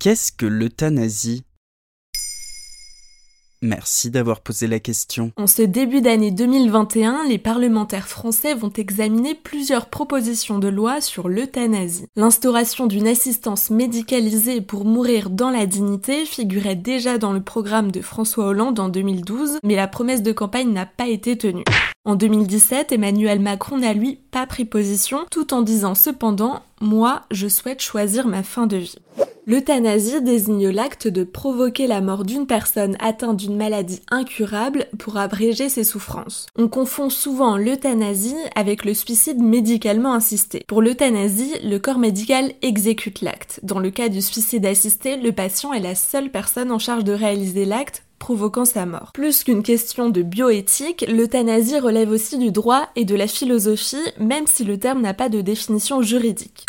Qu'est-ce que l'euthanasie? Merci d'avoir posé la question. En ce début d'année 2021, les parlementaires français vont examiner plusieurs propositions de loi sur l'euthanasie. L'instauration d'une assistance médicalisée pour mourir dans la dignité figurait déjà dans le programme de François Hollande en 2012, mais la promesse de campagne n'a pas été tenue. En 2017, Emmanuel Macron n'a lui pas pris position, tout en disant cependant Moi, je souhaite choisir ma fin de vie. L'euthanasie désigne l'acte de provoquer la mort d'une personne atteinte d'une maladie incurable pour abréger ses souffrances. On confond souvent l'euthanasie avec le suicide médicalement assisté. Pour l'euthanasie, le corps médical exécute l'acte. Dans le cas du suicide assisté, le patient est la seule personne en charge de réaliser l'acte provoquant sa mort. Plus qu'une question de bioéthique, l'euthanasie relève aussi du droit et de la philosophie, même si le terme n'a pas de définition juridique.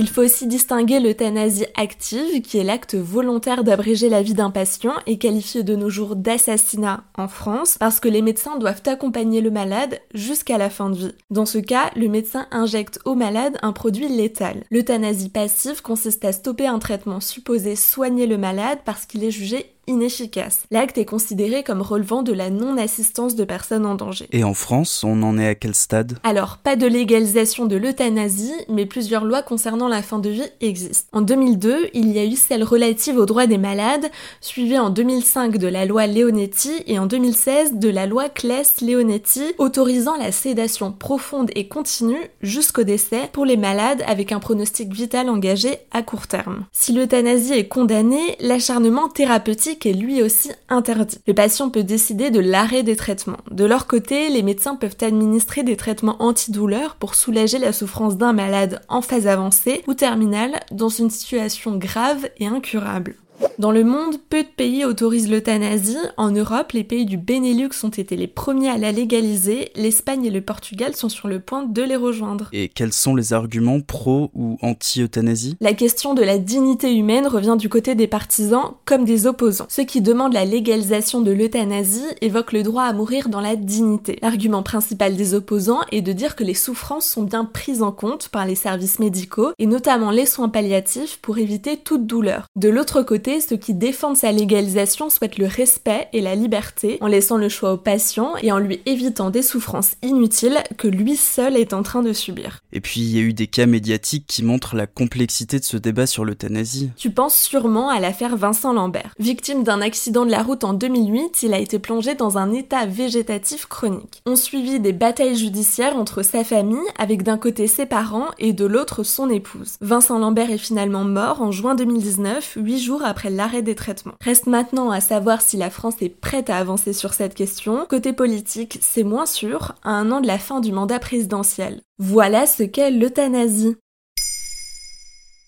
Il faut aussi distinguer l'euthanasie active, qui est l'acte volontaire d'abréger la vie d'un patient et qualifié de nos jours d'assassinat en France, parce que les médecins doivent accompagner le malade jusqu'à la fin de vie. Dans ce cas, le médecin injecte au malade un produit létal. L'euthanasie passive consiste à stopper un traitement supposé soigner le malade parce qu'il est jugé inefficace. L'acte est considéré comme relevant de la non-assistance de personnes en danger. Et en France, on en est à quel stade? Alors, pas de légalisation de l'euthanasie, mais plusieurs lois concernant la fin de vie existent. En 2002, il y a eu celle relative aux droits des malades, suivie en 2005 de la loi Leonetti et en 2016 de la loi Claes-Leonetti, autorisant la sédation profonde et continue jusqu'au décès pour les malades avec un pronostic vital engagé à court terme. Si l'euthanasie est condamnée, l'acharnement thérapeutique est lui aussi interdit. Le patient peut décider de l'arrêt des traitements. De leur côté, les médecins peuvent administrer des traitements antidouleurs pour soulager la souffrance d'un malade en phase avancée ou terminale dans une situation grave et incurable. Dans le monde, peu de pays autorisent l'euthanasie. En Europe, les pays du Benelux ont été les premiers à la légaliser. L'Espagne et le Portugal sont sur le point de les rejoindre. Et quels sont les arguments pro ou anti-euthanasie? La question de la dignité humaine revient du côté des partisans comme des opposants. Ceux qui demandent la légalisation de l'euthanasie évoquent le droit à mourir dans la dignité. L'argument principal des opposants est de dire que les souffrances sont bien prises en compte par les services médicaux et notamment les soins palliatifs pour éviter toute douleur. De l'autre côté, ceux qui défendent sa légalisation souhaitent le respect et la liberté en laissant le choix au patient et en lui évitant des souffrances inutiles que lui seul est en train de subir. Et puis il y a eu des cas médiatiques qui montrent la complexité de ce débat sur l'euthanasie. Tu penses sûrement à l'affaire Vincent Lambert. Victime d'un accident de la route en 2008, il a été plongé dans un état végétatif chronique. On suivit des batailles judiciaires entre sa famille, avec d'un côté ses parents et de l'autre son épouse. Vincent Lambert est finalement mort en juin 2019, huit jours après l'arrêt des traitements. Reste maintenant à savoir si la France est prête à avancer sur cette question. Côté politique, c'est moins sûr, à un an de la fin du mandat présidentiel. Voilà ce qu'est l'euthanasie.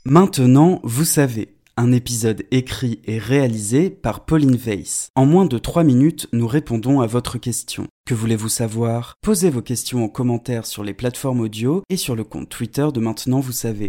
Maintenant, vous savez. Un épisode écrit et réalisé par Pauline Weiss. En moins de 3 minutes, nous répondons à votre question. Que voulez-vous savoir? Posez vos questions en commentaire sur les plateformes audio et sur le compte Twitter de Maintenant, vous savez.